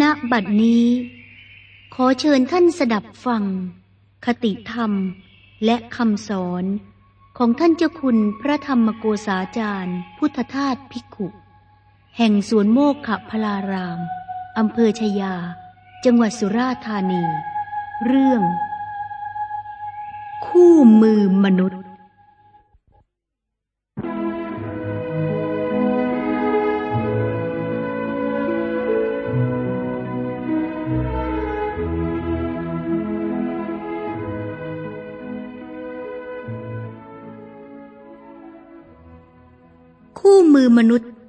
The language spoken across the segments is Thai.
ณบัดนี้ ขอเชิญท่านสดับฟัง คติธรรมและคำสอนของท่านเจ้าคุณพระธรรมโกษาจารย์ พุทธทาสภิกขุ แห่งสวนโมกขพลารามอำเภอชยา จังหวัดสุราษฎร์ธานี เรื่อง คู่มือมนุษย์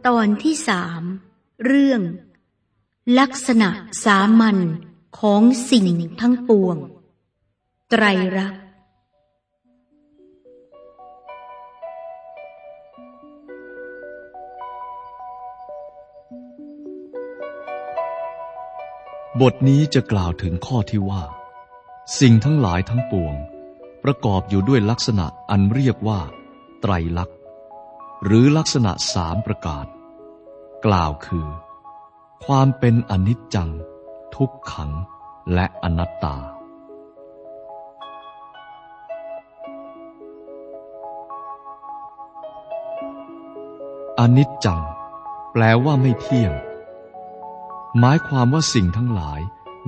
ตอนที่สามเรื่อง ลักษณะสามัญของสิ่งทั้งปวง ไตรรักบทนี้จะกล่าวถึงข้อที่ว่า สิ่งทั้งหลายทั้งปวง ประกอบอยู่ด้วยลักษณะอันเรียกว่า ไตรลักษณ์ หรือลักษณะสามประการ กล่าวคือ ความเป็นอนิจจัง ทุกขังและอนัตตา อนิจจัง แปลว่าไม่เที่ยง หมายความว่าสิ่งทั้งหลาย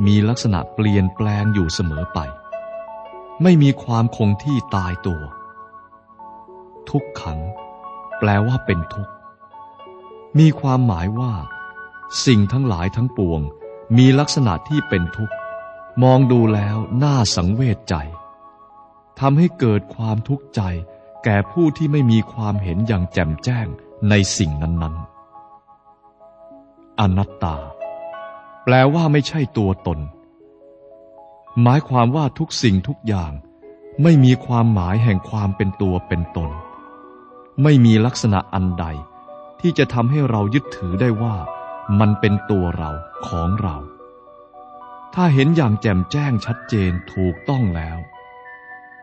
มีลักษณะเปลี่ยนแปลงอยู่เสมอไป ไม่มีความคงที่ตายตัว ทุกขัง ลว่าเป็นทุกข์ มีความหมายว่า สิ่งทั้งหลายทั้งปวง มีลักษณะที่เป็นทุกข์ มองดูแล้วน่าสังเวชใจทำให้เกิดความทุกข์ใจ แก่ผู้ที่ไม่มีความเห็นอย่างแจ่มแจ้งในสิ่งนั้น ๆ อนัตตา แปลว่าไม่ใช่ตัวตน หมายความว่าทุกสิ่งทุกอย่าง ไม่มีความหมายแห่งความเป็นตัวเป็นตน ไม่มีลักษณะอันใด ที่จะทำให้เรายึดถือได้ว่ามันเป็นตัวเราของเรา ถ้าเห็นอย่างแจ่มแจ้งชัดเจนถูกต้องแล้ว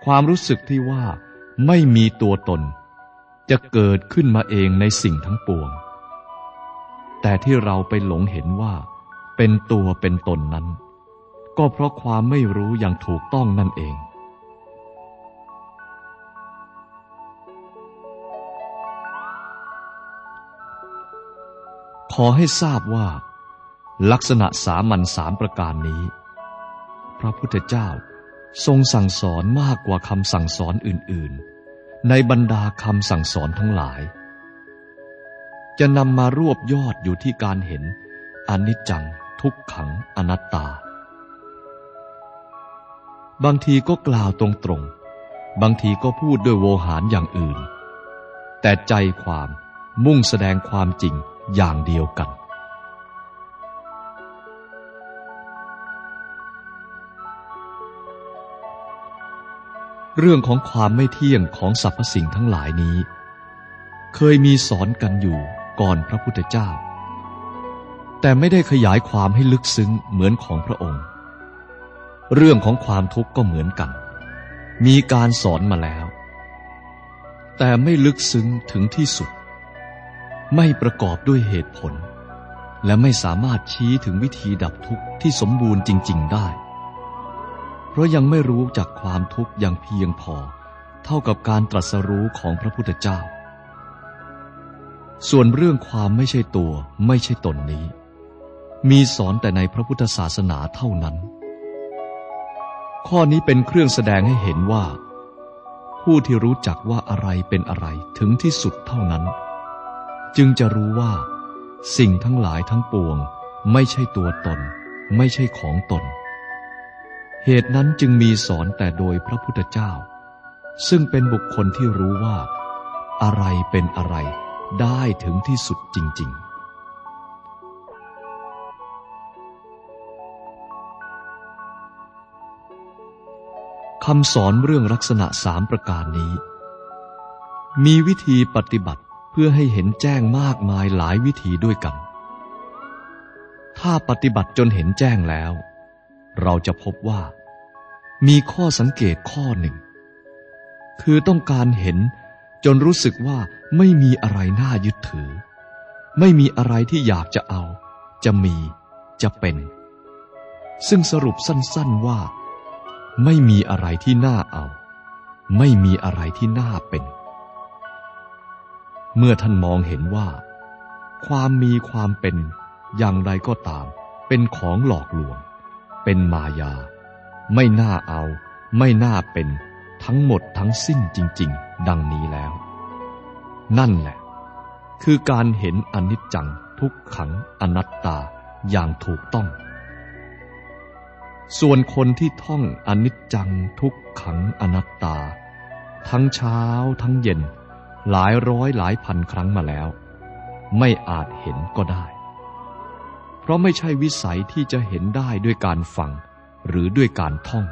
ความรู้สึกที่ว่าไม่มีตัวตน จะเกิดขึ้นมาเองในสิ่งทั้งปวง แต่ที่เราไปหลงเห็นว่า เป็นตัวเป็นตนนั้น ก็เพราะความไม่รู้อย่างถูกต้องนั่นเอง ขอให้ทราบว่า ลักษณะสามัญสามประการนี้ พระพุทธเจ้าทรงสั่งสอนมากกว่าคำสั่งสอนอื่น ๆ ในบรรดาคำสั่งสอนทั้งหลาย จะนำมารวบยอดอยู่ที่การเห็นอนิจจังทุกขังอนัตตา บางทีก็กล่าวตรงๆ บางทีก็พูดด้วยโวหารอย่างอื่น แต่ใจความมุ่งแสดงความจริง อย่างเดียวกัน เรื่องของความไม่เที่ยงของสรรพสิ่งทั้งหลายนี้ เคยมีสอนกันอยู่ก่อนพระพุทธเจ้า แต่ไม่ได้ขยายความให้ลึกซึ้งเหมือนของพระองค์ เรื่องของความทุกข์ก็เหมือนกัน มีการสอนมาแล้ว แต่ไม่ลึกซึ้งถึงที่สุด ไม่ประกอบด้วยเหตุผล และไม่สามารถชี้ถึงวิธีดับทุกข์ที่สมบูรณ์จริง ๆ ได้ เพราะยังไม่รู้จักความทุกข์อย่างเพียงพอ เท่ากับการตรัสรู้ของพระพุทธเจ้า ส่วนเรื่องความไม่ใช่ตัวไม่ใช่ตนนี้ มีสอนแต่ในพระพุทธศาสนาเท่านั้น ข้อนี้เป็นเครื่องแสดงให้เห็นว่า ผู้ที่รู้จักว่าอะไรเป็นอะไรถึงที่สุดเท่านั้น จึงจะรู้ว่า สิ่งทั้งหลายทั้งปวง ไม่ใช่ตัวตน ไม่ใช่ของตน เหตุนั้นจึงมีสอนแต่โดยพระพุทธเจ้า ซึ่งเป็นบุคคลที่รู้ว่า อะไรเป็นอะไรได้ถึงที่สุดจริง ๆคำสอนเรื่องลักษณะสามประการนี้ มีวิธีปฏิบัติ เพื่อให้เห็นแจ้งมากมายหลายวิธีด้วยกัน ถ้าปฏิบัติจนเห็นแจ้งแล้ว เราจะพบว่า มีข้อสังเกตข้อหนึ่ง คือต้องการเห็นจนรู้สึกว่าไม่มีอะไรน่ายึดถือ ไม่มีอะไรที่อยากจะเอา จะมี จะเป็น ซึ่งสรุปสั้นๆว่า ไม่มีอะไรที่น่าเอา ไม่มีอะไรที่น่าเป็น เมื่อท่านมองเห็นว่า ความมีความเป็นอย่างไรก็ตาม เป็นของหลอกลวง เป็นมายา ไม่น่าเอา ไม่น่าเป็นทั้งหมดทั้งสิ้นจริง ๆ ดังนี้แล้ว นั่นแหละ คือการเห็นอนิจจังทุกขังอนัตตาอย่างถูกต้อง ส่วนคนที่ท่องอนิจจังทุกขังอนัตตา ทั้งเช้าทั้งเย็น หลายร้อยหลายพันครั้งมาแล้ว ไม่อาจเห็นก็ได้ เพราะไม่ใช่วิสัยที่จะเห็นได้ด้วยการฟังหรือด้วยการท่อง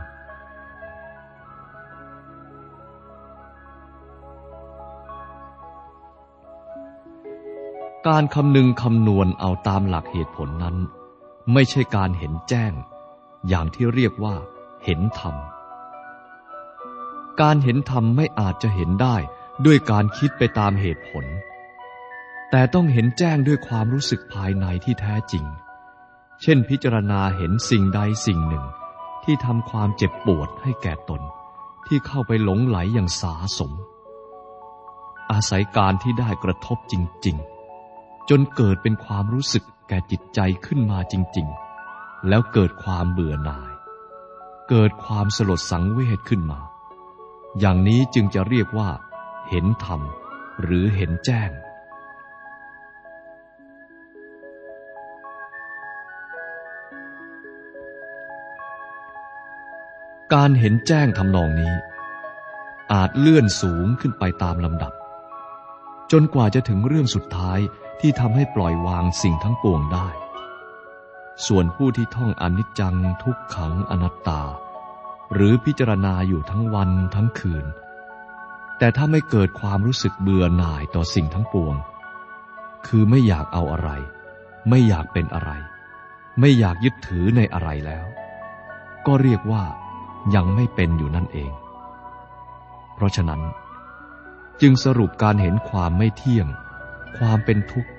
การคำนึงคำนวณเอาตามหลักเหตุผลนั้น ไม่ใช่การเห็นแจ้ง อย่างที่เรียกว่า เห็นธรรม การเห็นธรรมไม่อาจจะเห็นได้ ด้วยการคิดไปตามเหตุผล แต่ต้องเห็นแจ้งด้วยความรู้สึกภายในที่แท้จริง เช่นพิจารณาเห็นสิ่งใดสิ่งหนึ่ง ที่ทำความเจ็บปวดให้แก่ตน ที่เข้าไปหลงไหลอย่างสาสม อาศัยการที่ได้กระทบจริง ๆ จนเกิดเป็นความรู้สึกแก่จิตใจขึ้นมาจริง ๆ แล้วเกิดความเบื่อหน่าย เกิดความสลดสังเวชขึ้นมา อย่างนี้จึงจะเรียกว่า เห็นธรรม หรือเห็นแจ้ง การเห็นแจ้งทำนองนี้ อาจเลื่อนสูงขึ้นไปตามลำดับ จนกว่าจะถึงเรื่องสุดท้ายที่ทำให้ปล่อยวางสิ่งทั้งปวงได้ ส่วนผู้ที่ท่องอนิจจังทุกขังอนัตตา หรือพิจารณาอยู่ทั้งวันทั้งคืน แต่ถ้าไม่เกิดความรู้สึกเบื่อหน่ายต่อสิ่งทั้งปวง คือไม่อยากเอาอะไร ไม่อยากเป็นอะไร ไม่อยากยึดถือในอะไรแล้ว ก็เรียกว่ายังไม่เป็นอยู่นั่นเอง เพราะฉะนั้น จึงสรุปการเห็นความไม่เที่ยง ความเป็นทุกข์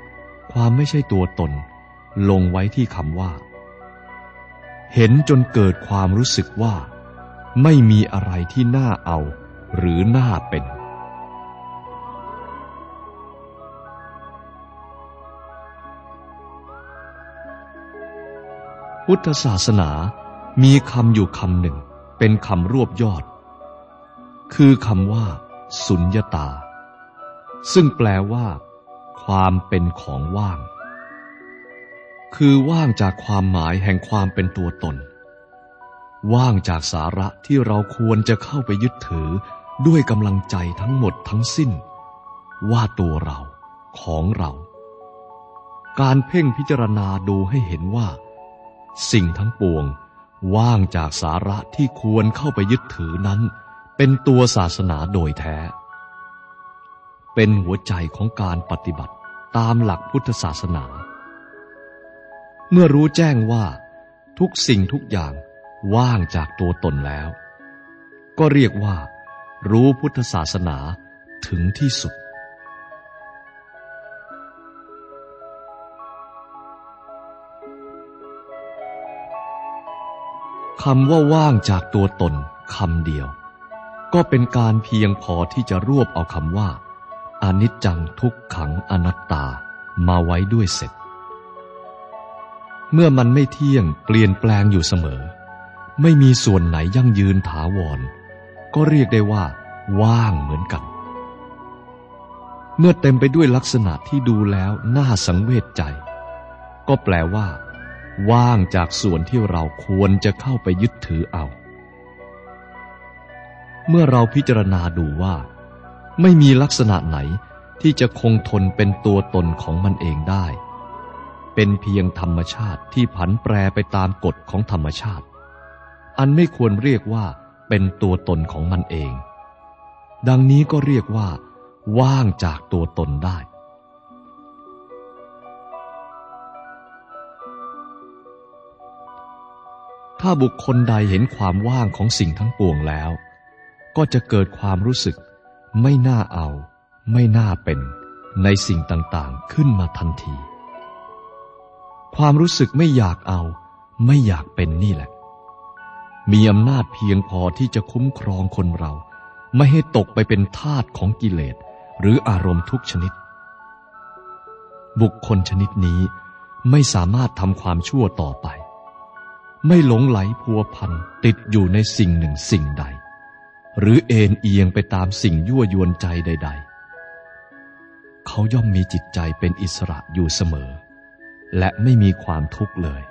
ความไม่ใช่ตัวตน ลงไว้ที่คำว่า เห็นจนเกิดความรู้สึกว่า ไม่มีอะไรที่น่าเอา หรือน่าเป็น พุทธศาสนามีคำอยู่คำหนึ่งเป็นคำรวบยอด คือคำว่า สุญญตา ซึ่งแปลว่า ความเป็นของว่าง คือว่างจากความหมายแห่งความเป็นตัวตน ว่างจากสาระที่เราควรจะเข้าไปยึดถือ ด้วยกำลังใจทั้งหมดทั้งสิ้น ว่าตัวเราของเรา การเพ่งพิจารณาดูให้เห็นว่า สิ่งทั้งปวงว่างจากสาระที่ควรเข้าไปยึดถือนั้น เป็นตัวศาสนาโดยแท้ เป็นหัวใจของการปฏิบัติตามหลักพุทธศาสนา เมื่อรู้แจ้งว่า ทุกสิ่งทุกอย่างว่างจากตัวตนแล้ว ก็เรียกว่า รู้พุทธศาสนาถึงที่สุด คำว่าว่างจากตัวตนคำเดียว ก็เป็นการเพียงพอที่จะรวบเอาคำว่า อนิจจังทุกขังอนัตตามาไว้ด้วยเสร็จ เมื่อมันไม่เที่ยงเปลี่ยนแปลงอยู่เสมอ ไม่มีส่วนไหนยั่งยืนถาวร ก็เรียกได้ว่า ว่างเหมือนกัน เมื่อเต็มไปด้วยลักษณะที่ดูแล้วน่าสังเวชใจ ก็แปลว่า ว่างจากส่วนที่เราควรจะเข้าไปยึดถือเอา เมื่อเราพิจารณาดูว่า ไม่มีลักษณะไหนที่จะคงทนเป็นตัวตนของมันเองได้ เป็นเพียงธรรมชาติที่ผันแปรไปตามกฎของธรรมชาติ อันไม่ควรเรียกว่า เป็นตัวตนของมันเอง ดังนี้ก็เรียกว่า ว่างจากตัวตนได้ ถ้าบุคคลใดเห็นความว่างของสิ่งทั้งปวงแล้ว ก็จะเกิดความรู้สึก ไม่น่าเอา ไม่น่าเป็น ในสิ่งต่างๆขึ้นมาทันที ความรู้สึกไม่อยากเอา ไม่อยากเป็นนี่แหละ มีอำนาจเพียงพอที่จะคุ้มครองคนเรา ไม่ให้ตกไปเป็นทาสของกิเลส หรืออารมณ์ทุกชนิด บุคคลชนิดนี้ไม่สามารถทำความชั่วต่อไป ไม่หลงไหลพัวพันติดอยู่ในสิ่งหนึ่งสิ่งใด หรือเอ็นเอียงไปตามสิ่งยั่วยวนใจใด ๆ เขาย่อมมีจิตใจเป็นอิสระอยู่เสมอ และไม่มีความทุกข์เลย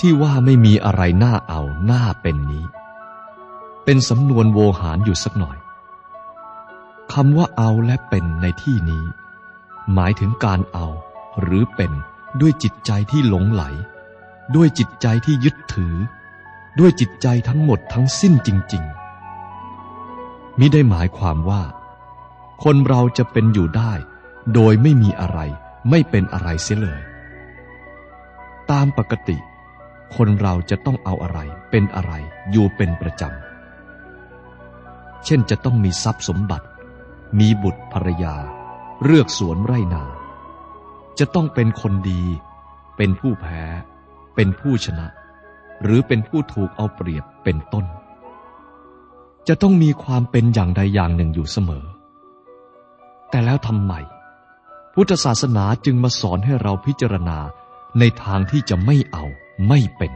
ที่ว่าไม่มีอะไรน่าเอาน่าเป็นนี้ เป็นสำนวนโวหารอยู่สักหน่อยคำว่าเอาและเป็นในที่นี้ หมายถึงการเอา หรือเป็นด้วยจิตใจที่หลงไหล ด้วยจิตใจที่ยึดถือ ด้วยจิตใจทั้งหมดทั้งสิ้นจริง ๆ มิได้หมายความว่า คนเราจะเป็นอยู่ได้ โดยไม่มีอะไร ไม่เป็นอะไรเสียเลย ตามปกติ คนเราจะต้องเอาอะไร เป็นอะไร อยู่เป็นประจำ เช่นจะต้องมีทรัพย์สมบัติ มีบุตรภรรยา เลือกสวนไร่นา จะต้องเป็นคนดี เป็นผู้แพ้ เป็นผู้ชนะ หรือเป็นผู้ถูกเอาเปรียบเป็นต้น จะต้องมีความเป็นอย่างใดอย่างหนึ่งอยู่เสมอ แต่แล้วทำไมพุทธศาสนาจึงมาสอนให้เราพิจารณาในทางที่จะไม่เอา ไม่เป็น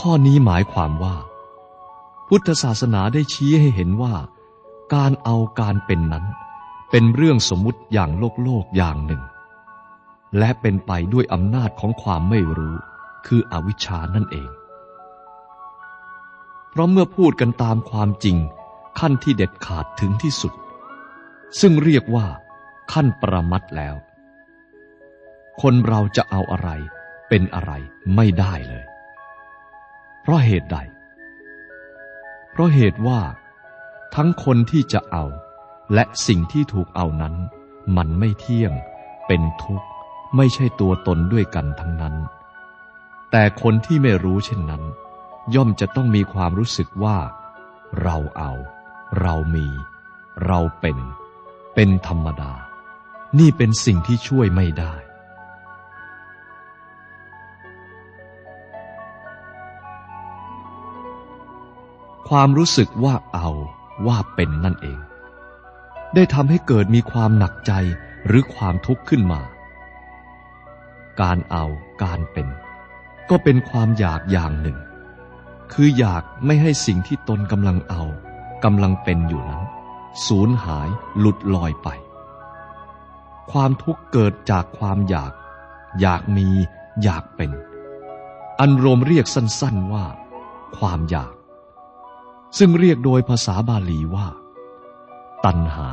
ข้อนี้หมายความว่า พุทธศาสนาได้ชี้ให้เห็นว่า การเอาการเป็นนั้น เป็นเรื่องสมมุติอย่างโลกโลกอย่างหนึ่ง และเป็นไปด้วยอำนาจของความไม่รู้คืออวิชชานั่นเอง เพราะเมื่อพูดกันตามความจริงขั้นที่เด็ดขาดถึงที่สุด ซึ่งเรียกว่า ขั้นประมัดแล้ว คนเราจะเอาอะไร เป็นอะไรไม่ได้เลย เพราะเหตุใด เพราะเหตุว่า ทั้งคนที่จะเอา และสิ่งที่ถูกเอานั้น มันไม่เที่ยง เป็นทุกข์ ไม่ใช่ตัวตนด้วยกันทั้งนั้น แต่คนที่ไม่รู้เช่นนั้น ย่อมจะต้องมีความรู้สึกว่า เราเอา เรามี เราเป็น เป็นธรรมดา นี่เป็นสิ่งที่ช่วยไม่ได้ ความรู้สึกว่าเอาว่าเป็นนั่นเอง ได้ทำให้เกิดมีความหนักใจหรือความทุกข์ขึ้นมา การเอาการเป็น ก็เป็นความอยากอย่างหนึ่ง คืออยากไม่ให้สิ่งที่ตนกำลังเอากำลังเป็นอยู่นั้น สูญหายหลุดลอยไป ความทุกข์เกิดจากความอยาก อยากมี อยากเป็น อันรวมเรียกสั้นๆว่า ความอยาก ซึ่งเรียกโดยภาษาบาลีว่า ตัณหา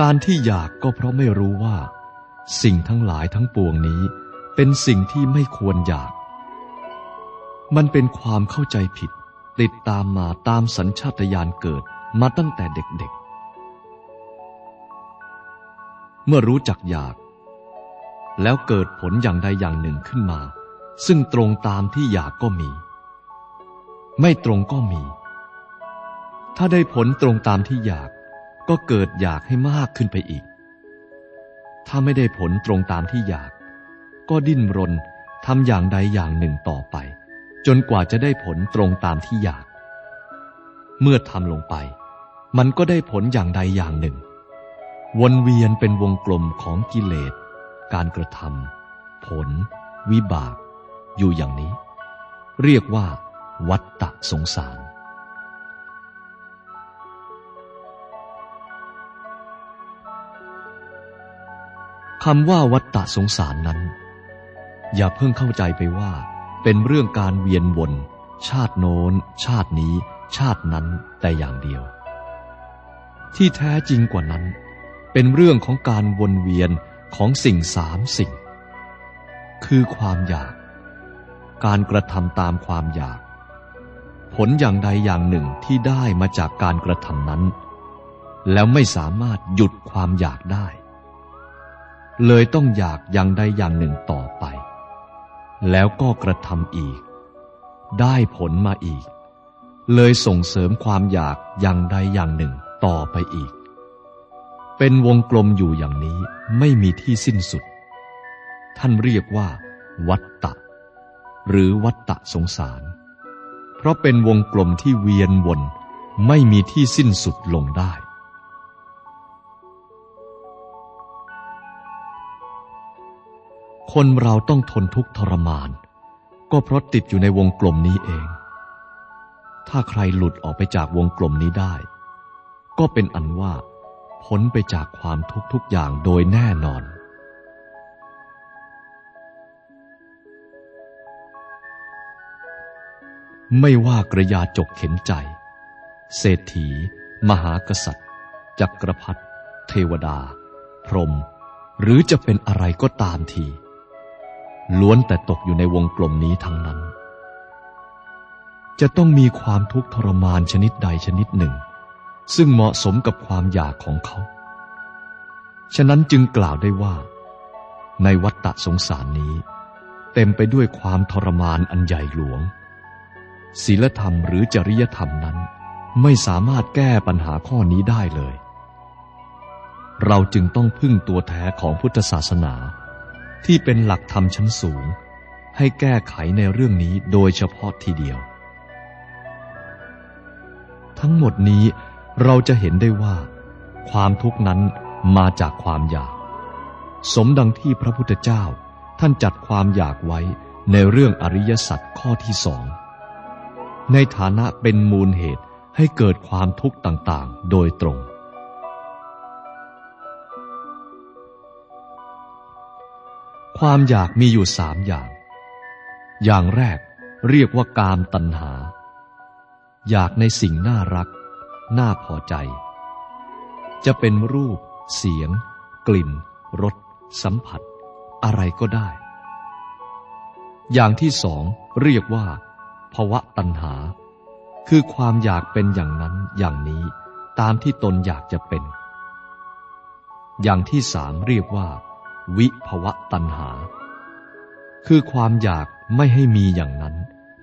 การที่อยากก็เพราะไม่รู้ว่า สิ่งทั้งหลายทั้งปวงนี้ เป็นสิ่งที่ไม่ควรอยาก มันเป็นความเข้าใจผิด ติดตามมาตามสัญชาตญาณเกิดมาตั้งแต่เด็กๆ เมื่อรู้จักอยาก แล้วเกิดผลอย่างใดอย่างหนึ่งขึ้นมา ซึ่งตรงตามที่อยากก็มี ไม่ตรงก็มี ถ้าได้ผลตรงตามที่อยากก็เกิดอยากให้มากขึ้นไปอีก ถ้าไม่ได้ผลตรงตามที่อยาก ก็ดิ้นรนทำอย่างใดอย่างหนึ่งต่อไป จนกว่าจะได้ผลตรงตามที่อยาก เมื่อทำลงไป มันก็ได้ผลอย่างใดอย่างหนึ่ง วนเวียนเป็นวงกลมของกิเลส การกระทำผล วิบาก อยู่อย่างนี้ เรียกว่า วัตตะสงสาร คำว่าวัตตะสงสารนั้น อย่าเพิ่งเข้าใจไปว่า เป็นเรื่องการเวียนวน ชาติโน้น ชาตินี้ ชาตินั้นแต่อย่างเดียว ที่แท้จริงกว่านั้น เป็นเรื่องของการวนเวียนของสิ่งสามสิ่ง คือความอยาก การกระทำตามความอยาก ผลอย่างใดอย่างหนึ่งที่ได้มาจากการกระทำนั้น แล้วไม่สามารถหยุดความอยากได้ เลยต้องอยากอย่างใดอย่างหนึ่งต่อไป แล้วก็กระทำอีก ได้ผลมาอีก เลยส่งเสริมความอยากอย่างใดอย่างหนึ่งต่อไปอีก เป็นวงกลมอยู่อย่างนี้ไม่มีที่สิ้นสุด ท่านเรียกว่า วัตตะ หรือวัตตะสงสาร เพราะเป็นวงกลมที่เวียนวนไม่มีที่สิ้นสุดลงได้ คนเราต้องทนทุกข์ทรมาน ก็เพราะติดอยู่ในวงกลมนี้เอง ถ้าใครหลุดออกไปจากวงกลมนี้ได้ ก็เป็นอันว่าพ้นไปจากความทุกข์ทุกอย่างโดยแน่นอน ไม่ว่ากระยาจกเข็นใจ เศรษฐี มหากษัตริย์ จักรพรรดิเทวดา พรหมหรือจะเป็นอะไรก็ตามที ล้วนแต่ตกอยู่ในวงกลมนี้ทั้งนั้น จะต้องมีความทุกข์ทรมานชนิดใดชนิดหนึ่ง ซึ่งเหมาะสมกับความอยากของเขา ฉะนั้นจึงกล่าวได้ว่า ในวัฏฏะสงสารนี้ เต็มไปด้วยความทรมานอันใหญ่หลวงศีลธรรมหรือจริยธรรมนั้น ไม่สามารถแก้ปัญหาข้อนี้ได้เลย เราจึงต้องพึ่งตัวแท้ของพุทธศาสนา ที่เป็นหลักธรรมชั้นสูง ให้แก้ไขในเรื่องนี้โดยเฉพาะทีเดียว ทั้งหมดนี้เราจะเห็นได้ว่า ความทุกข์นั้นมาจากความอยาก สมดังที่พระพุทธเจ้าท่านจัดความอยากไว้ในเรื่องอริยสัจข้อที่สอง ในฐานะเป็นมูลเหตุให้เกิดความทุกข์ต่างๆ โดยตรง ความอยากมีอยู่สามอย่าง อย่างแรกเรียกว่ากามตัณหา อยากในสิ่งน่ารัก น่าพอใจ จะเป็นรูป เสียง กลิ่น รส สัมผัส อะไรก็ได้ อย่างที่สองเรียกว่าภวะตัณหา คือความอยากเป็นอย่างนั้นอย่างนี้ ตามที่ตนอยากจะเป็น อย่างที่สามเรียกว่า วิภวะตัณหา คือความอยากไม่ให้มีอย่างนั้น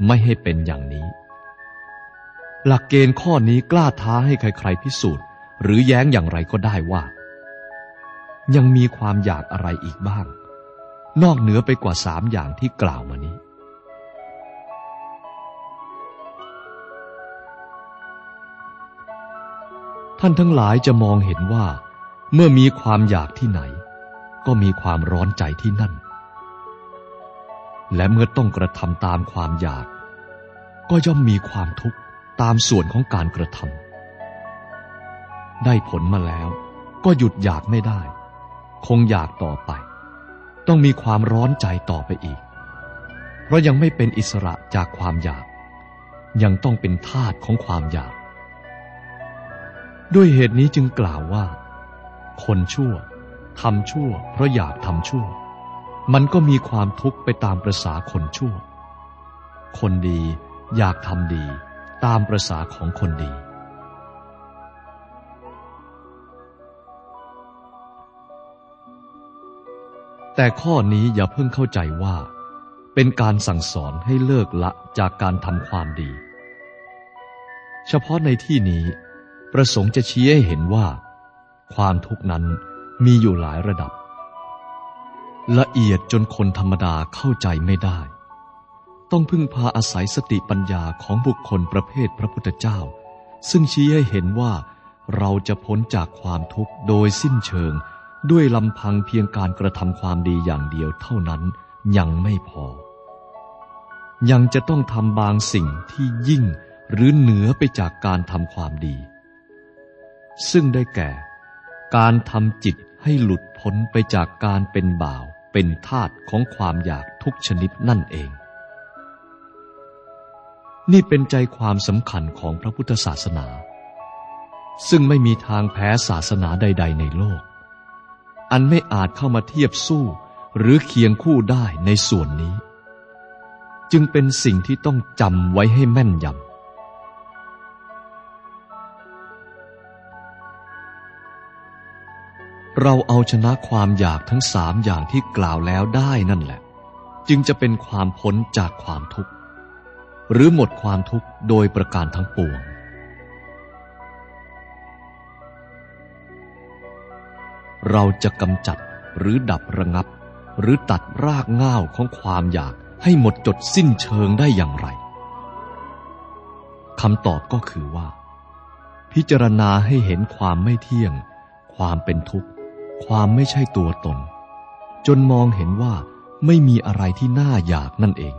ไม่ให้เป็นอย่างนี้ หลักเกณฑ์ข้อนี้กล้าท้าให้ใครๆพิสูจน์ หรือแย้งอย่างไรก็ได้ว่า ยังมีความอยากอะไรอีกบ้าง นอกเหนือไปกว่าสามอย่างที่กล่าวมานี้ท่านทั้งหลายจะมองเห็นว่า เมื่อมีความอยากที่ไหน ก็มีความร้อนใจที่นั่น และเมื่อต้องกระทำตามความอยาก ก็ย่อมมีความทุกข์ตามส่วนของการกระทำได้ผลมาแล้ว ก็หยุดอยากไม่ได้ คงอยากต่อไป ต้องมีความร้อนใจต่อไปอีก เพราะยังไม่เป็นอิสระจากความอยาก ยังต้องเป็นทาสของความอยาก ด้วยเหตุนี้จึงกล่าวว่า คนชั่ว ทำชั่ว เพราะอยากทำชั่ว มันก็มีความทุกข์ไปตามประษาคนชั่ว คนดีอยากทำดีตามประษาของคนดี แต่ข้อนี้อย่าเพิ่งเข้าใจว่า เป็นการสั่งสอนให้เลิกละจากการทำความดี เฉพาะในที่นี้ ประสงค์จะชี้ให้เห็นว่า ความทุกข์นั้น มีอยู่หลายระดับ ละเอียดจนคนธรรมดาเข้าใจไม่ได้ ต้องพึ่งพาอาศัยสติปัญญาของบุคคลประเภทพระพุทธเจ้า ซึ่งชี้ให้เห็นว่าเราจะพ้นจากความทุกข์โดยสิ้นเชิง ด้วยลำพังเพียงการกระทำความดีอย่างเดียวเท่านั้นยังไม่พอ ยังจะต้องทำบางสิ่งที่ยิ่งหรือเหนือไปจากการทำความดี ซึ่งได้แก่ การทำจิตให้หลุดพ้นไปจากการเป็นบ่าวเป็นทาสของความอยากทุกชนิดนั่นเอง นี่เป็นใจความสำคัญของพระพุทธศาสนา ซึ่งไม่มีทางแพ้ศาสนาใด ๆ ในโลก อันไม่อาจเข้ามาเทียบสู้หรือเคียงคู่ได้ในส่วนนี้ จึงเป็นสิ่งที่ต้องจำไว้ให้แม่นยำ เราเอาชนะความอยากทั้งสามอย่างที่กล่าวแล้วได้นั่นแหละ จึงจะเป็นความพ้นจากความทุกข์ หรือหมดความทุกข์โดยประการทั้งปวง เราจะกำจัดหรือดับระงับ หรือตัดรากง่าวของความอยากให้หมดจดสิ้นเชิงได้อย่างไรคำตอบก็คือว่า พิจารณาให้เห็นความไม่เที่ยง ความเป็นทุกข์ ความไม่ใช่ตัวตน จนมองเห็นว่าไม่มีอะไรที่น่าอยากนั่นเอง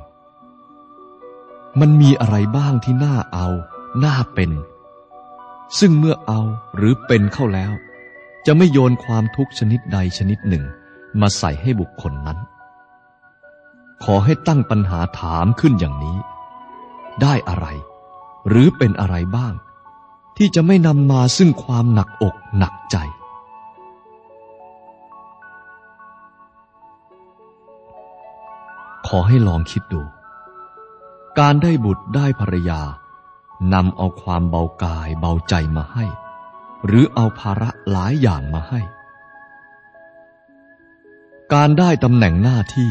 มันมีอะไรบ้างที่น่าเอา น่าเป็น ซึ่งเมื่อเอาหรือเป็นเข้าแล้ว จะไม่โยนความทุกข์ชนิดใดชนิดหนึ่ง มาใส่ให้บุคคลนั้น ขอให้ตั้งปัญหาถามขึ้นอย่างนี้ ได้อะไร หรือเป็นอะไรบ้าง ที่จะไม่นำมาซึ่งความหนักอกหนักใจ ขอให้ลองคิดดู การได้บุตรได้ภรรยานำเอาความเบากายเบาใจมาให้ หรือเอาภาระหลายอย่างมาให้ การได้ตำแหน่งหน้าที่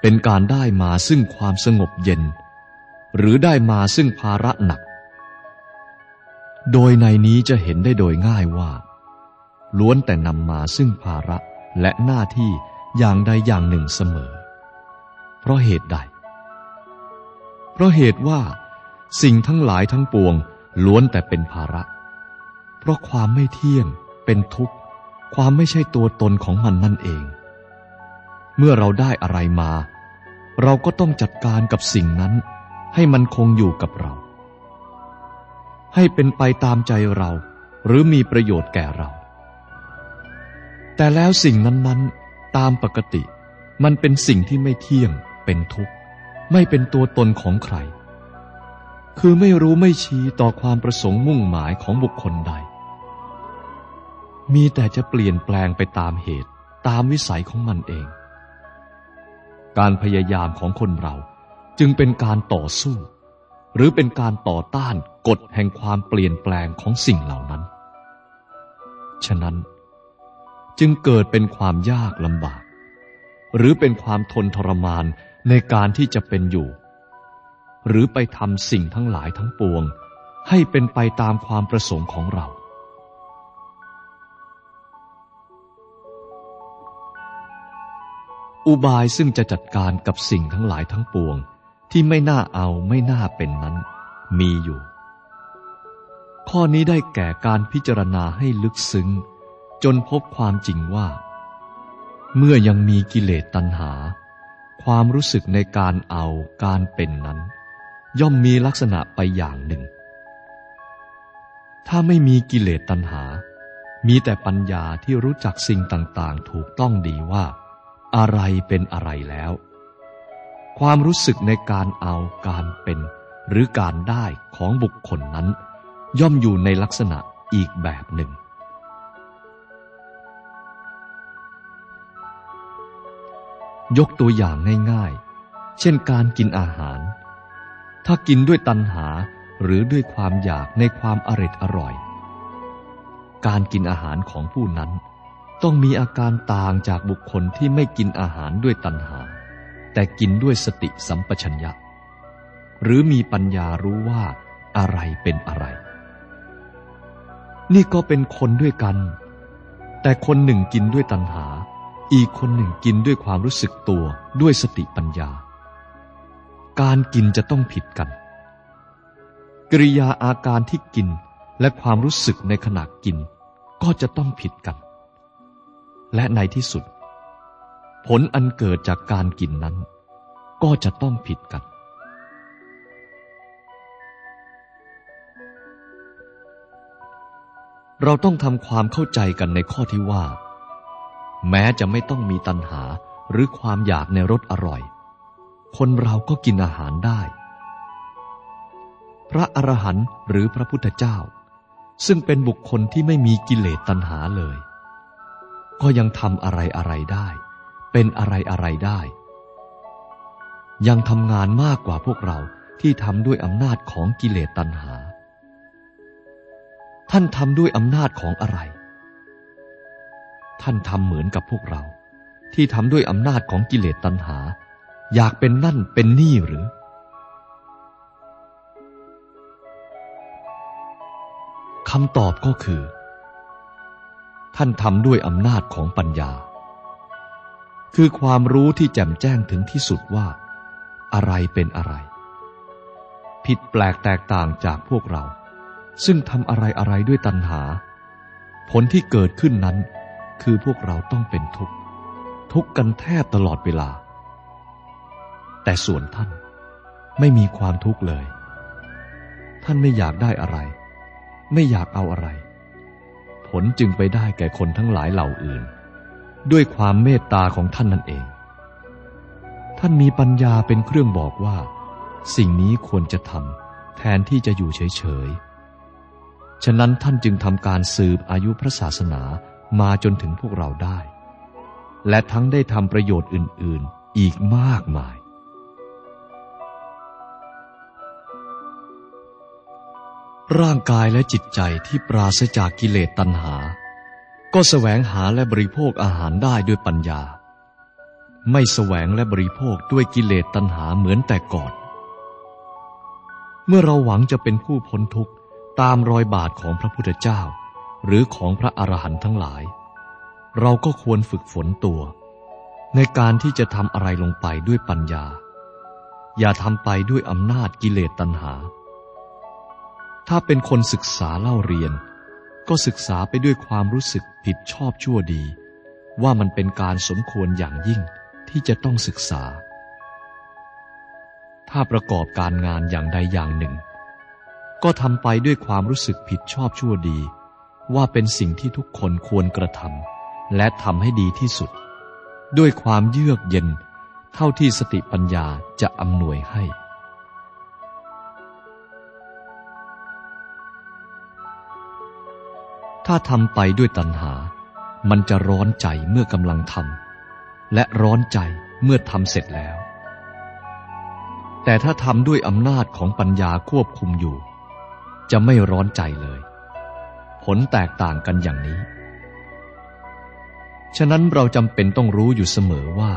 เป็นการได้มาซึ่งความสงบเย็น หรือได้มาซึ่งภาระหนัก โดยในนี้จะเห็นได้โดยง่ายว่า ล้วนแต่นำมาซึ่งภาระและหน้าที่อย่างใดอย่างหนึ่งเสมอ เพราะเหตุใด เพราะเหตุว่า สิ่งทั้งหลายทั้งปวงล้วนแต่เป็นภาระ เพราะความไม่เที่ยงเป็นทุกข์ ความไม่ใช่ตัวตนของมันนั่นเอง เมื่อเราได้อะไรมา เราก็ต้องจัดการกับสิ่งนั้น ให้มันคงอยู่กับเรา ให้เป็นไปตามใจเราหรือมีประโยชน์แก่เรา แต่แล้วสิ่งนั้นๆ ตามปกติ มันเป็นสิ่งที่ไม่เที่ยง เป็นทุกข์ ไม่เป็นตัวตนของใคร คือไม่รู้ไม่ชี้ต่อความประสงค์มุ่งหมายของบุคคลใด มีแต่จะเปลี่ยนแปลงไปตามเหตุตามวิสัยของมันเอง การพยายามของคนเราจึงเป็นการต่อสู้ หรือเป็นการต่อต้านกฎแห่งความเปลี่ยนแปลงของสิ่งเหล่านั้น ฉะนั้นจึงเกิดเป็นความยากลำบาก หรือเป็นความทนทรมาน ในการที่จะเป็นอยู่ หรือไปทำสิ่งทั้งหลายทั้งปวง ให้เป็นไปตามความประสงค์ของเราอุบายซึ่งจะจัดการกับสิ่งทั้งหลายทั้งปวง ที่ไม่น่าเอาไม่น่าเป็นนั้น มีอยู่ ข้อนี้ได้แก่การพิจารณาให้ลึกซึ้ง จนพบความจริงว่า เมื่อยังมีกิเลสตัณหา ความรู้สึกในการเอาการเป็นนั้น ย่อมมีลักษณะไปอย่างหนึ่ง ถ้าไม่มีกิเลสตัณหา มีแต่ปัญญาที่รู้จักสิ่งต่างๆ ถูกต้องดีว่า อะไรเป็นอะไรแล้ว ความรู้สึกในการเอาการเป็น หรือการได้ของบุคคลนั้น ย่อมอยู่ในลักษณะอีกแบบหนึ่ง ยกตัวอย่างง่ายๆ เช่นการกินอาหาร ถ้ากินด้วยตัณหาหรือด้วยความอยากในความอร็ดอร่อย การกินอาหารของผู้นั้น ต้องมีอาการต่างจากบุคคลที่ไม่กินอาหารด้วยตัณหา แต่กินด้วยสติสัมปชัญญะ หรือมีปัญญารู้ว่าอะไรเป็นอะไร นี่ก็เป็นคนด้วยกัน แต่คนหนึ่งกินด้วยตัณหา อีกคนหนึ่งกินด้วยความรู้สึกตัวด้วยสติปัญญา การกินจะต้องผิดกัน กริยาอาการที่กินและความรู้สึกในขณะกิน ก็จะต้องผิดกัน และในที่สุด ผลอันเกิดจากการกินนั้น ก็จะต้องผิดกัน เราต้องทำความเข้าใจกันในข้อที่ว่า แม้จะไม่ต้องมีตัณหาหรือความอยากในรสอร่อย คนเราก็กินอาหารได้ พระอรหันต์หรือพระพุทธเจ้า ซึ่งเป็นบุคคลที่ไม่มีกิเลสตัณหาเลย ก็ยังทำอะไรอะไรได้ เป็นอะไรอะไรได้ ยังทำงานมากกว่าพวกเราที่ทำด้วยอำนาจของกิเลสตัณหา ท่านทำด้วยอำนาจของอะไร ท่านทำเหมือนกับพวกเรา ที่ทำด้วยอำนาจของกิเลสตัณหา อยากเป็นนั่นเป็นนี่หรือ คำตอบก็คือ ท่านทำด้วยอำนาจของปัญญา คือความรู้ที่แจ่มแจ้งถึงที่สุดว่า อะไรเป็นอะไร ผิดแปลกแตกต่างจากพวกเรา ซึ่งทำอะไรอะไรด้วยตัณหา ผลที่เกิดขึ้นนั้น คือพวกเราต้องเป็นทุกข์ ทุกข์กันแทบตลอดเวลา แต่ส่วนท่านไม่มีความทุกข์เลย ท่านไม่อยากได้อะไร ไม่อยากเอาอะไร ผลจึงไปได้แก่คนทั้งหลายเหล่าอื่น ด้วยความเมตตาของท่านนั่นเอง ท่านมีปัญญาเป็นเครื่องบอกว่า สิ่งนี้ควรจะทำแทนที่จะอยู่เฉยๆฉะนั้นท่านจึงทำการสืบอายุพระศาสนา มาจนถึงพวกเราได้ และทั้งได้ทำประโยชน์อื่น ๆ อีกมากมาย ร่างกายและจิตใจที่ปราศจากกิเลสตัณหา ก็แสวงหาและบริโภคอาหารได้ด้วยปัญญา ไม่แสวงและบริโภคด้วยกิเลสตัณหาเหมือนแต่ก่อน เมื่อเราหวังจะเป็นผู้พ้นทุกข์ตามรอยบาทของพระพุทธเจ้า หรือของพระอรหันต์ทั้งหลาย เราก็ควรฝึกฝนตัว ในการที่จะทำอะไรลงไปด้วยปัญญา อย่าทำไปด้วยอำนาจกิเลสตัณหา ถ้าเป็นคนศึกษาเล่าเรียน ก็ศึกษาไปด้วยความรู้สึกผิดชอบชั่วดี ว่ามันเป็นการสมควรอย่างยิ่งที่จะต้องศึกษา ถ้าประกอบการงานอย่างใดอย่างหนึ่ง ก็ทำไปด้วยความรู้สึกผิดชอบชั่วดี ว่าเป็นสิ่งที่ทุกคนควรกระทำและทำให้ดีที่สุด ด้วยความเยือกเย็น เท่าที่สติปัญญาจะอำนวยให้ ถ้าทำไปด้วยตัณหา มันจะร้อนใจเมื่อกำลังทำและร้อนใจเมื่อทำเสร็จแล้ว แต่ถ้าทำด้วยอำนาจของปัญญาควบคุมอยู่ จะไม่ร้อนใจเลย ผลแตกต่างกันอย่างนี้ ฉะนั้นเราจำเป็นต้องรู้อยู่เสมอว่า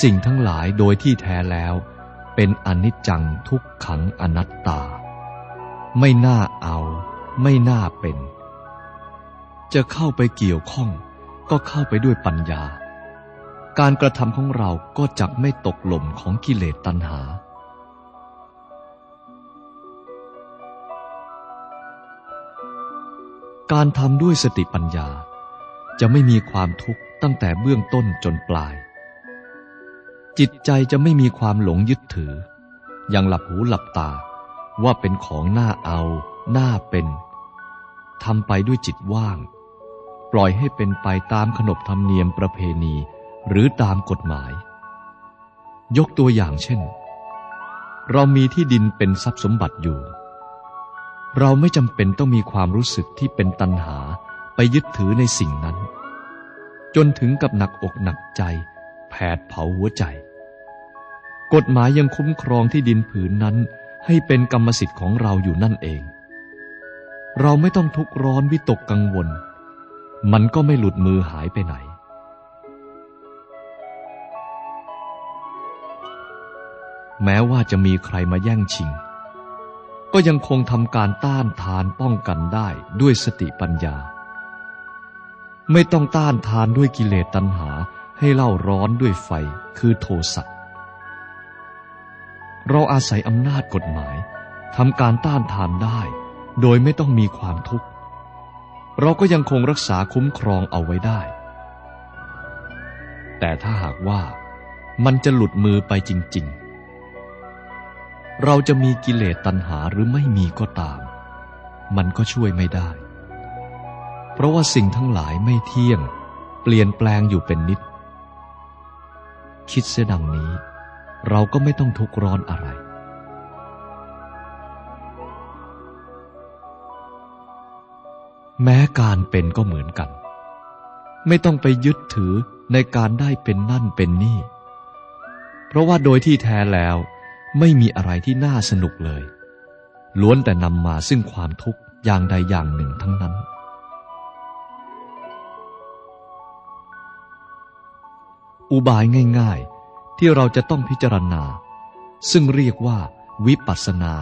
สิ่งทั้งหลายโดยที่แท้แล้ว เป็นอนิจจังทุกขังอนัตตา ไม่น่าเอา ไม่น่าเป็น จะเข้าไปเกี่ยวข้อง ก็เข้าไปด้วยปัญญา การกระทำของเราก็จะไม่ตกหล่มของกิเลสตัณหา การทำด้วยสติปัญญา จะไม่มีความทุกข์ตั้งแต่เบื้องต้นจนปลาย จิตใจจะไม่มีความหลงยึดถือ อย่างหลับหูหลับตาว่าเป็นของน่าเอาน่าเป็นทำไปด้วยจิตว่าง ปล่อยให้เป็นไปตามขนบธรรมเนียมประเพณีหรือตามกฎหมาย ยกตัวอย่างเช่น เรามีที่ดินเป็นทรัพย์สมบัติอยู่ เราไม่จำเป็นต้องมีความรู้สึกที่เป็นตัณหาไปยึดถือในสิ่งนั้น จนถึงกับหนักอกหนักใจ แผดเผาหัวใจ กฎหมายยังคุ้มครองที่ดินผืนนั้น ให้เป็นกรรมสิทธิ์ของเราอยู่นั่นเอง เราไม่ต้องทุกข์ร้อนวิตกกังวล มันก็ไม่หลุดมือหายไปไหน แม้ว่าจะมีใครมาแย่งชิง ก็ยังคงทำการต้านทานป้องกันได้ด้วยสติปัญญา ไม่ต้องต้านทานด้วยกิเลสตัณหาให้เล่าร้อนด้วยไฟคือโทสะเราอาศัยอำนาจกฎหมายทำการต้านทานได้ โดยไม่ต้องมีความทุกข์ เราก็ยังคงรักษาคุ้มครองเอาไว้ได้ แต่ถ้าหากว่ามันจะหลุดมือไปจริง ๆ เราจะมีกิเลสตัณหาหรือไม่มีก็ตาม มันก็ช่วยไม่ได้ เพราะว่าสิ่งทั้งหลายไม่เที่ยง เปลี่ยนแปลงอยู่เป็นนิด คิดเสียดังนี้ เราก็ไม่ต้องทุกข์ร้อนอะไรแม้การเป็นก็เหมือนกัน ไม่ต้องไปยึดถือในการได้เป็นนั่นเป็นนี่ เพราะว่าโดยที่แท้แล้ว ไม่มีอะไรที่น่าสนุกเลย ล้วนแต่นำมาซึ่งความทุกข์อย่างใดอย่างหนึ่งทั้งนั้น อุบายง่ายๆ ที่เราจะต้องพิจารณา ซึ่งเรียกว่าวิปัสสนา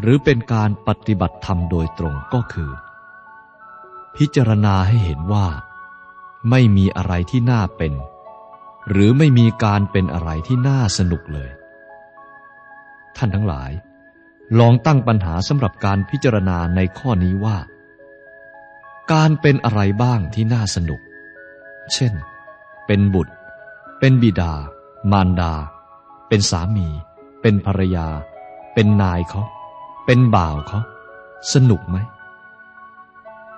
หรือเป็นการปฏิบัติธรรมโดยตรงก็คือ พิจารณาให้เห็นว่า ไม่มีอะไรที่น่าเป็น หรือไม่มีการเป็นอะไรที่น่าสนุกเลย ท่านทั้งหลาย ลองตั้งปัญหาสำหรับการพิจารณาในข้อนี้ว่า การเป็นอะไรบ้างที่น่าสนุก เช่น เป็นบุตร เป็นบิดา มารดา เป็นสามี เป็นภรรยา เป็นนายเขา เป็นบ่าวเขา สนุกไหม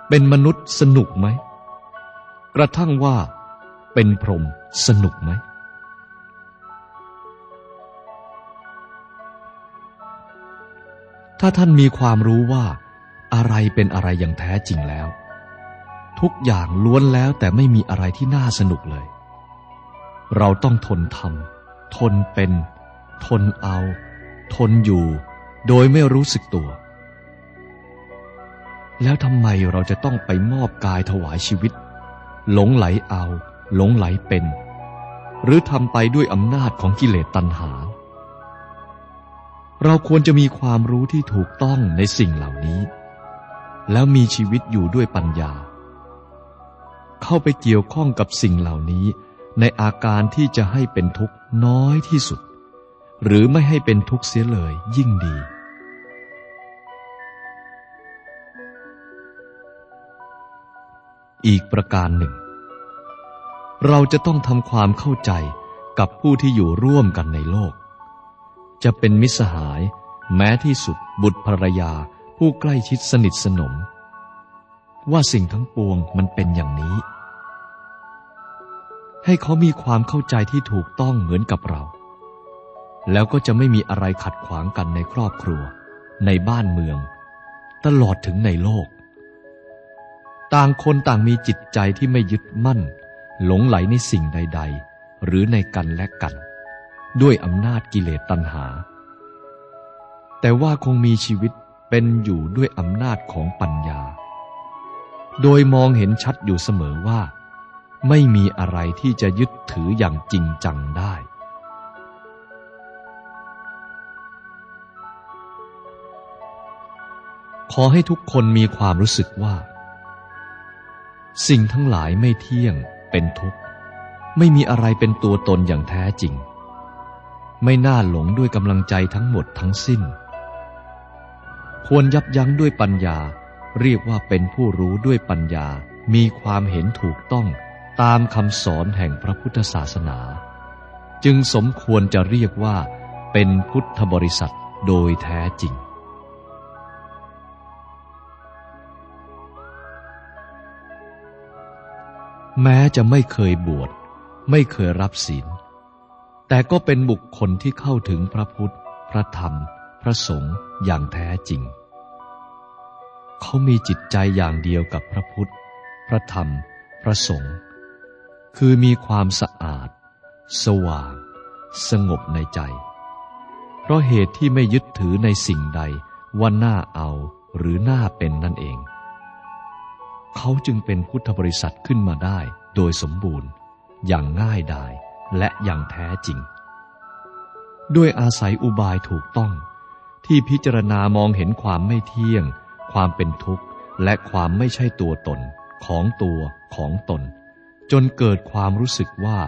เป็นมนุษย์สนุกไหม กระทั่งว่า เป็นพรหมสนุกไหม ถ้าท่านมีความรู้ว่า อะไรเป็นอะไรอย่างแท้จริงแล้ว ทุกอย่างล้วนแล้วแต่ไม่มีอะไรที่น่าสนุกเลย เราต้องทนทำทนเป็น ทนเอา ทนอยู่ โดยไม่รู้สึกตัว แล้วทำไมเราจะต้องไปมอบกายถวายชีวิต หลงไหลเอา หลงไหลเป็น หรือทำไปด้วยอำนาจของกิเลสตัณหา เราควรจะมีความรู้ที่ถูกต้องในสิ่งเหล่านี้ แล้วมีชีวิตอยู่ด้วยปัญญา เข้าไปเกี่ยวข้องกับสิ่งเหล่านี้ ในอาการที่จะให้เป็นทุกข์น้อยที่สุด หรือไม่ให้เป็นทุกข์เสียเลยยิ่งดี อีกประการหนึ่ง เราจะต้องทำความเข้าใจกับผู้ที่อยู่ร่วมกันในโลก จะเป็นมิสหาย แม้ที่สุดบุตรภรรยาผู้ใกล้ชิดสนิทสนม ว่าสิ่งทั้งปวงมันเป็นอย่างนี้ ให้เขามีความเข้าใจที่ถูกต้องเหมือนกับเรา แล้วก็จะไม่มีอะไรขัดขวางกันในครอบครัว ในบ้านเมือง ตลอดถึงในโลก ต่างคนต่างมีจิตใจที่ไม่ยึดมั่น หลงไหลในสิ่งใด ๆ หรือในกันและกัน ด้วยอำนาจกิเลสตัณหา แต่ว่าคงมีชีวิตเป็นอยู่ด้วยอำนาจของปัญญา โดยมองเห็นชัดอยู่เสมอว่า ไม่มีอะไรที่จะยึดถืออย่างจริงจังได้ ขอให้ทุกคนมีความรู้สึกว่า สิ่งทั้งหลายไม่เที่ยงเป็นทุกข์ ไม่มีอะไรเป็นตัวตนอย่างแท้จริง ไม่น่าหลงด้วยกำลังใจทั้งหมดทั้งสิ้น ควรยับยั้งด้วยปัญญา เรียกว่าเป็นผู้รู้ด้วยปัญญา มีความเห็นถูกต้องตามคำสอนแห่งพระพุทธศาสนา จึงสมควรจะเรียกว่า เป็นพุทธบริษัทโดยแท้จริงแม้จะไม่เคยบวช ไม่เคยรับศีล แต่ก็เป็นบุคคลที่เข้าถึงพระพุทธ พระธรรม พระสงฆ์อย่างแท้จริง เขามีจิตใจอย่างเดียวกับพระพุทธ พระธรรม พระสงฆ์ คือมีความสะอาด สว่าง สงบในใจ เพราะเหตุที่ไม่ยึดถือในสิ่งใดว่าน่าเอาหรือน่าเป็นนั่นเอง เขาจึงเป็นพุทธบริษัทขึ้นมาได้โดยสมบูรณ์อย่างง่ายดาย และอย่างแท้จริง ด้วยอาศัยอุบายถูกต้อง ที่พิจารณามองเห็นความไม่เที่ยง ความเป็นทุกข์ และความไม่ใช่ตัวตน ของตัวของตน จนเกิดความรู้สึกว่า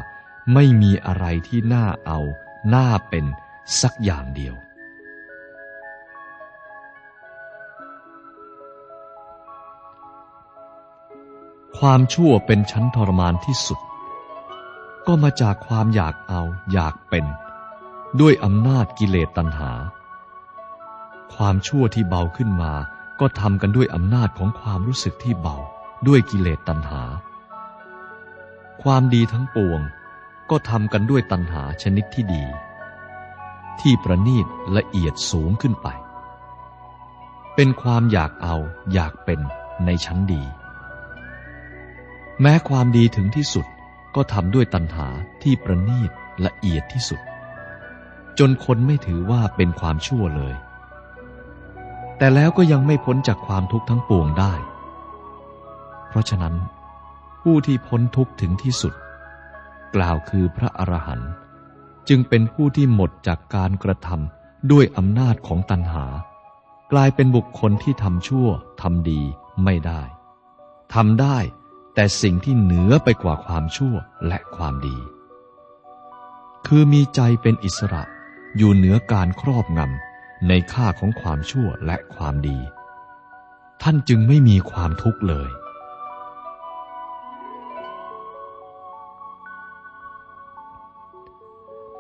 ไม่มีอะไรที่น่าเอา น่าเป็นสักอย่างเดียว ความชั่วเป็นชั้นทรมานที่สุด ก็มาจากความอยากเอาอยากเป็น ด้วยอำนาจกิเลสตัณหา ความชั่วที่เบาขึ้นมา ก็ทำกันด้วยอำนาจของความรู้สึกที่เบาด้วยกิเลสตัณหา ความดีทั้งปวง ก็ทำกันด้วยตัณหาชนิดที่ดี ที่ประณีตละเอียดสูงขึ้นไป เป็นความอยากเอาอยากเป็นในชั้นดี แม้ความดีถึงที่สุด ก็ทำด้วยตัณหาที่ประณีตละเอียดที่สุด จนคนไม่ถือว่าเป็นความชั่วเลย แต่แล้วก็ยังไม่พ้นจากความทุกข์ทั้งปวงได้ เพราะฉะนั้น ผู้ที่พ้นทุกข์ถึงที่สุด กล่าวคือพระอรหันต์จึงเป็นผู้ที่หมดจากการกระทำด้วยอำนาจของตัณหา กลายเป็นบุคคลที่ทำชั่วทำดีไม่ได้ทำได้ แต่สิ่งที่เหนือไปกว่าความชั่วและความดี คือมีใจเป็นอิสระอยู่เหนือการครอบงำในค่าของความชั่วและความดี ท่านจึงไม่มีความทุกข์เลย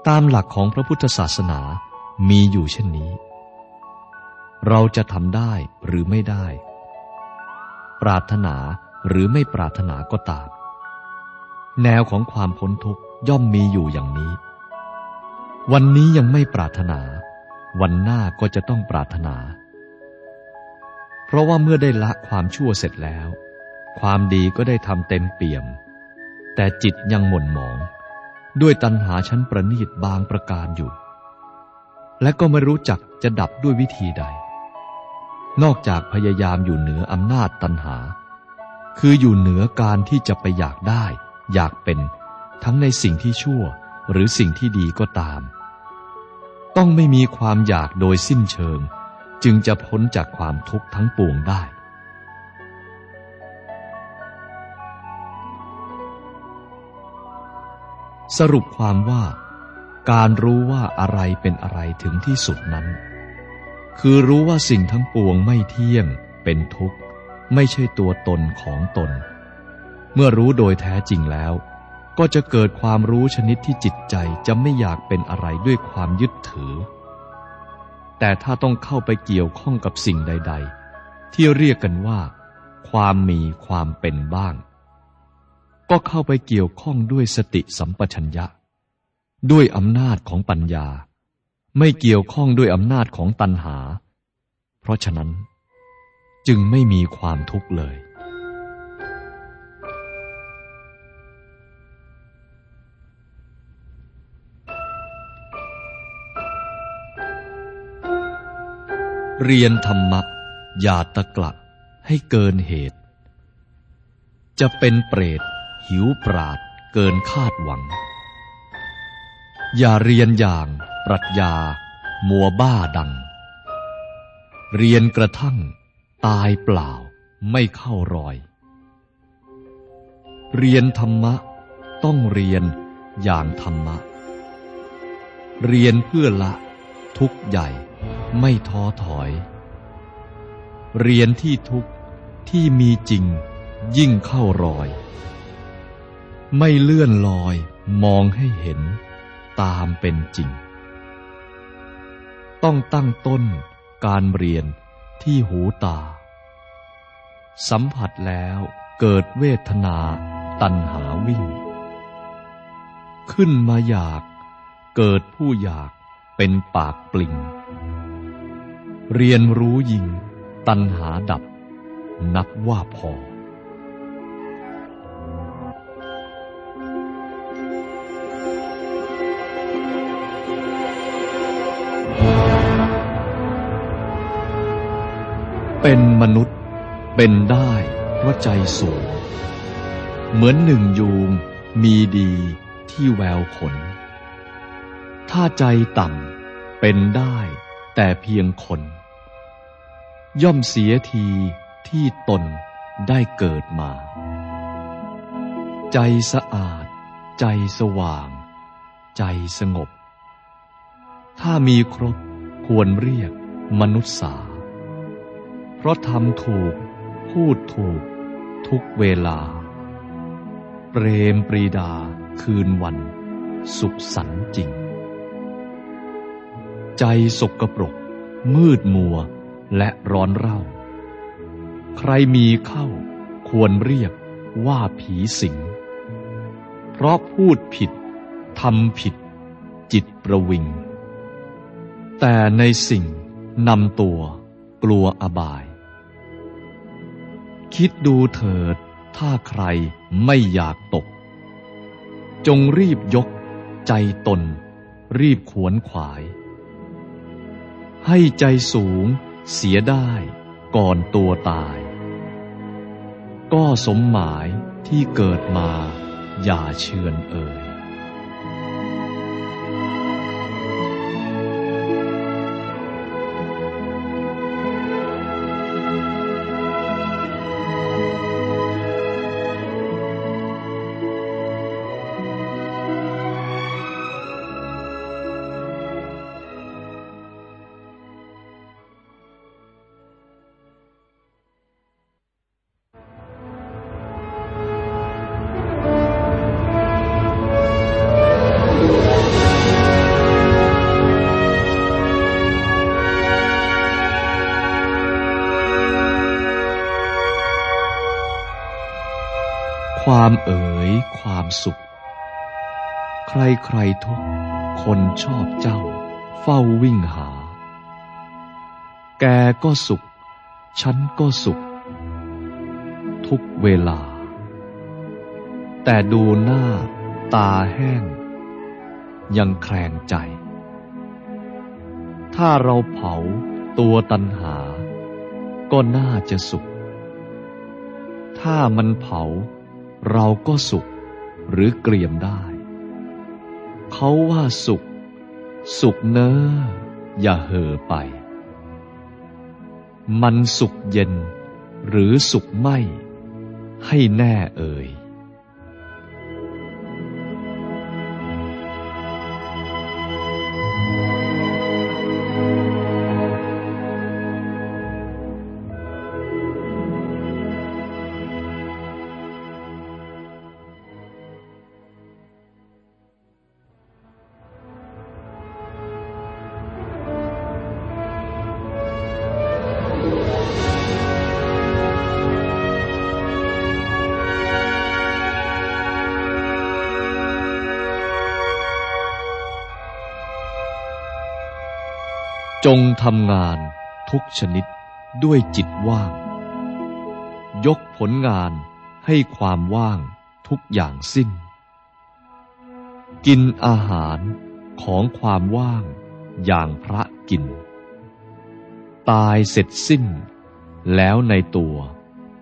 ตามหลักของพระพุทธศาสนามีอยู่เช่นนี้ เราจะทำได้หรือไม่ได้ ปรารถนา หรือไม่ปรารถนาก็ตาม แนวของความพ้นทุกข์ย่อมมีอยู่อย่างนี้ วันนี้ยังไม่ปรารถนา วันหน้าก็จะต้องปรารถนา เพราะว่าเมื่อได้ละความชั่วเสร็จแล้ว ความดีก็ได้ทำเต็มเปี่ยม แต่จิตยังหม่นหมอง ด้วยตัณหาชั้นประณีตบางประการอยู่ และก็ไม่รู้จักจะดับด้วยวิธีใด นอกจากพยายามอยู่เหนืออำนาจตัณหา คืออยู่เหนือการที่จะไปอยากได้ อยากเป็น ทั้งในสิ่งที่ชั่วหรือสิ่งที่ดีก็ตาม ต้องไม่มีความอยากโดยสิ้นเชิง จึงจะพ้นจากความทุกข์ทั้งปวงได้ สรุปความว่า การรู้ว่าอะไรเป็นอะไรถึงที่สุดนั้น คือรู้ว่าสิ่งทั้งปวงไม่เที่ยงเป็นทุกข์ ไม่ใช่ตัวตนของตน เมื่อรู้โดยแท้จริงแล้ว ก็จะเกิดความรู้ชนิดที่จิตใจจะไม่อยากเป็นอะไรด้วยความยึดถือ แต่ถ้าต้องเข้าไปเกี่ยวข้องกับสิ่งใด ๆ ที่เรียกกันว่า ความมีความเป็นบ้าง ก็เข้าไปเกี่ยวข้องด้วยสติสัมปชัญญะ ด้วยอำนาจของปัญญา ไม่เกี่ยวข้องด้วยอำนาจของตัณหา เพราะฉะนั้น จึงไม่มีความทุกข์เลย เรียนธรรมะ อย่าตะกละให้เกินเหตุ จะเป็นเปรต หิวปราดเกินคาดหวัง อย่าเรียนอย่างปรัชญา มัวบ้าดัง เรียนกระทั่ง ตายเปล่าไม่เข้ารอย เรียนธรรมะต้องเรียนอย่างธรรมะ เรียนเพื่อละทุกใหญ่ไม่ท้อถอย เรียนที่ทุกที่มีจริงยิ่งเข้ารอย ไม่เลื่อนลอยมองให้เห็นตามเป็นจริง ต้องตั้งต้นการเรียน ที่หูตา สัมผัสแล้วเกิดเวทนาตัณหาวิ่ง ขึ้นมาอยาก เกิดผู้อยากเป็นปากปลิง เรียนรู้ยิง ตัณหาดับ นับว่าพอ เป็นมนุษย์เป็นได้เพราะใจสูง เหมือนหนึ่งยูงมีดีที่แววขน ถ้าใจต่ำเป็นได้แต่เพียงคน ย่อมเสียทีที่ตนได้เกิดมา ใจสะอาด ใจสว่าง ใจสงบ ถ้ามีครบควรเรียกมนุษย์สา เพราะทำถูก พูดถูก ทุกเวลา เปรมปรีดาคืนวัน สุขสันจริง ใจสกปรก มืดมัวและร้อนเร่า ใครมีเข้าควรเรียกว่าผีสิง เพราะพูดผิดทำผิด จิตประวิง แต่ในสิ่งนำตัวกลัวอบาย คิดดูเถิด ถ้าใครไม่อยากตก จงรีบยก ใจตน รีบขวนขวาย ให้ใจสูง เสียได้ก่อนตัวตาย ก็สมหมายที่เกิดมาอย่าเชือนเอ่ย ความเอ๋ยความสุข ใครใครทุกคนชอบเจ้า เฝ้าวิ่งหา แกก็สุข ฉันก็สุข ทุกเวลา แต่ดูหน้าตาแห้ง ยังแคลงใจ ถ้าเราเผาตัวตันหา ก็น่าจะสุข ถ้ามันเผา เราก็สุขหรือเกลียมได้ เขาว่าสุข สุขเนออย่าเห่อไป มันสุขเย็นหรือสุขไม่ ให้แน่เอ่ยำงานทุกชนิดด้วยจิตว่าง ยกผลงานให้ความว่างทุกอย่างสิ้น กินอาหารของความว่างอย่างพระกิน ตายเสร็จสิ้น แล้วในตัว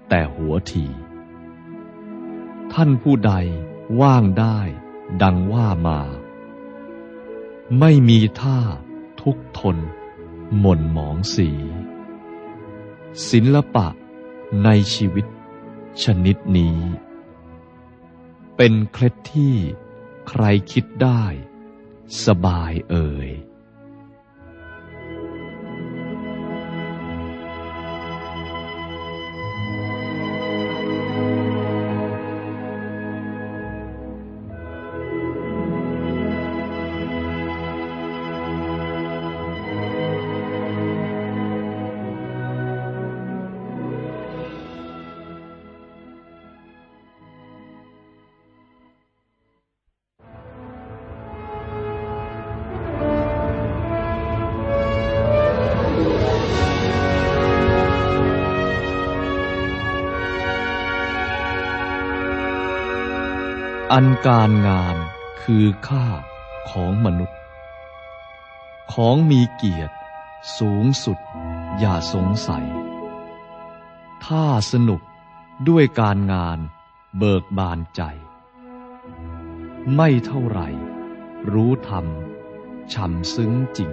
แต่หัวทีท่านผู้ใดว่างได้ดังว่ามา ไม่มีท่าทุกทน หม่นหมองสี ศิลปะในชีวิตชนิดนี้ เป็นเคล็ดที่ใครคิดได้ สบายเอ่ย อันการงานคือค่าของมนุษย์ ของมีเกียรติสูงสุดอย่าสงสัย ถ้าสนุกด้วยการงานเบิกบานใจ ไม่เท่าไหร่ รู้ธรรมช่ำซึ้งจริง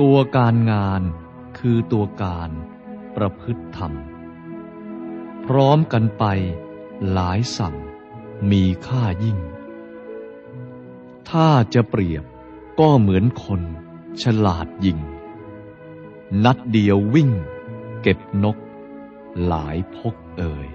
ตัวการงานคือตัวการประพฤติธรรม พร้อมกันไปหลายสั่ง มีค่ายิ่ง ถ้าจะเปรียบก็เหมือนคน ฉลาดยิง นัดเดียววิ่ง เก็บนก หลายพกเอ่ย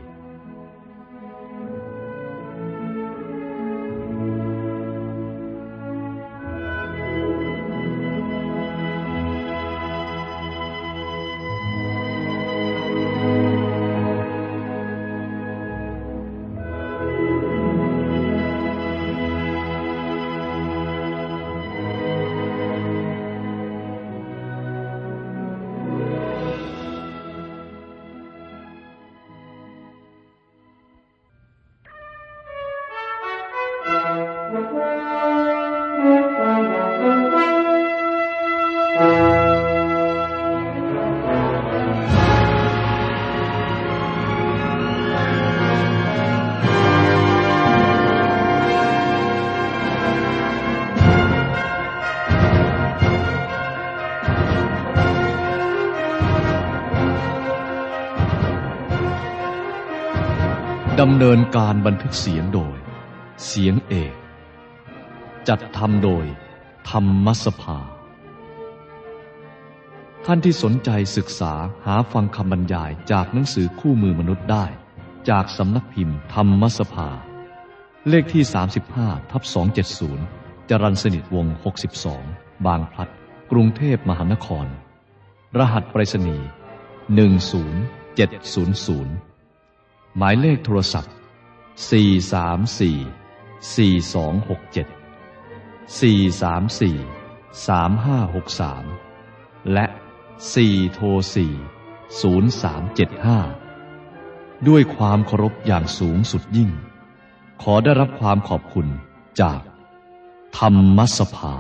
ดำเนินการบันทึกเสียงโดย เสียงเอก จัดทำโดย ธรรมสภา ท่านที่สนใจศึกษาหาฟังคำบรรยายจากหนังสือคู่มือมนุษย์ได้ จากสำนักพิมพ์ธรรมสภา เลขที่ 35ทับ270 จรัญสนิทวง 62 บางพลัด กรุงเทพมหานคร รหัสไปรษณีย์10700 หมายเลขโทรศัพท์ 434 4267 434 3563 และ 4 โทร 4 0375 ด้วยความเคารพอย่างสูงสุดยิ่ง ขอได้รับความขอบคุณจากธรรมสภา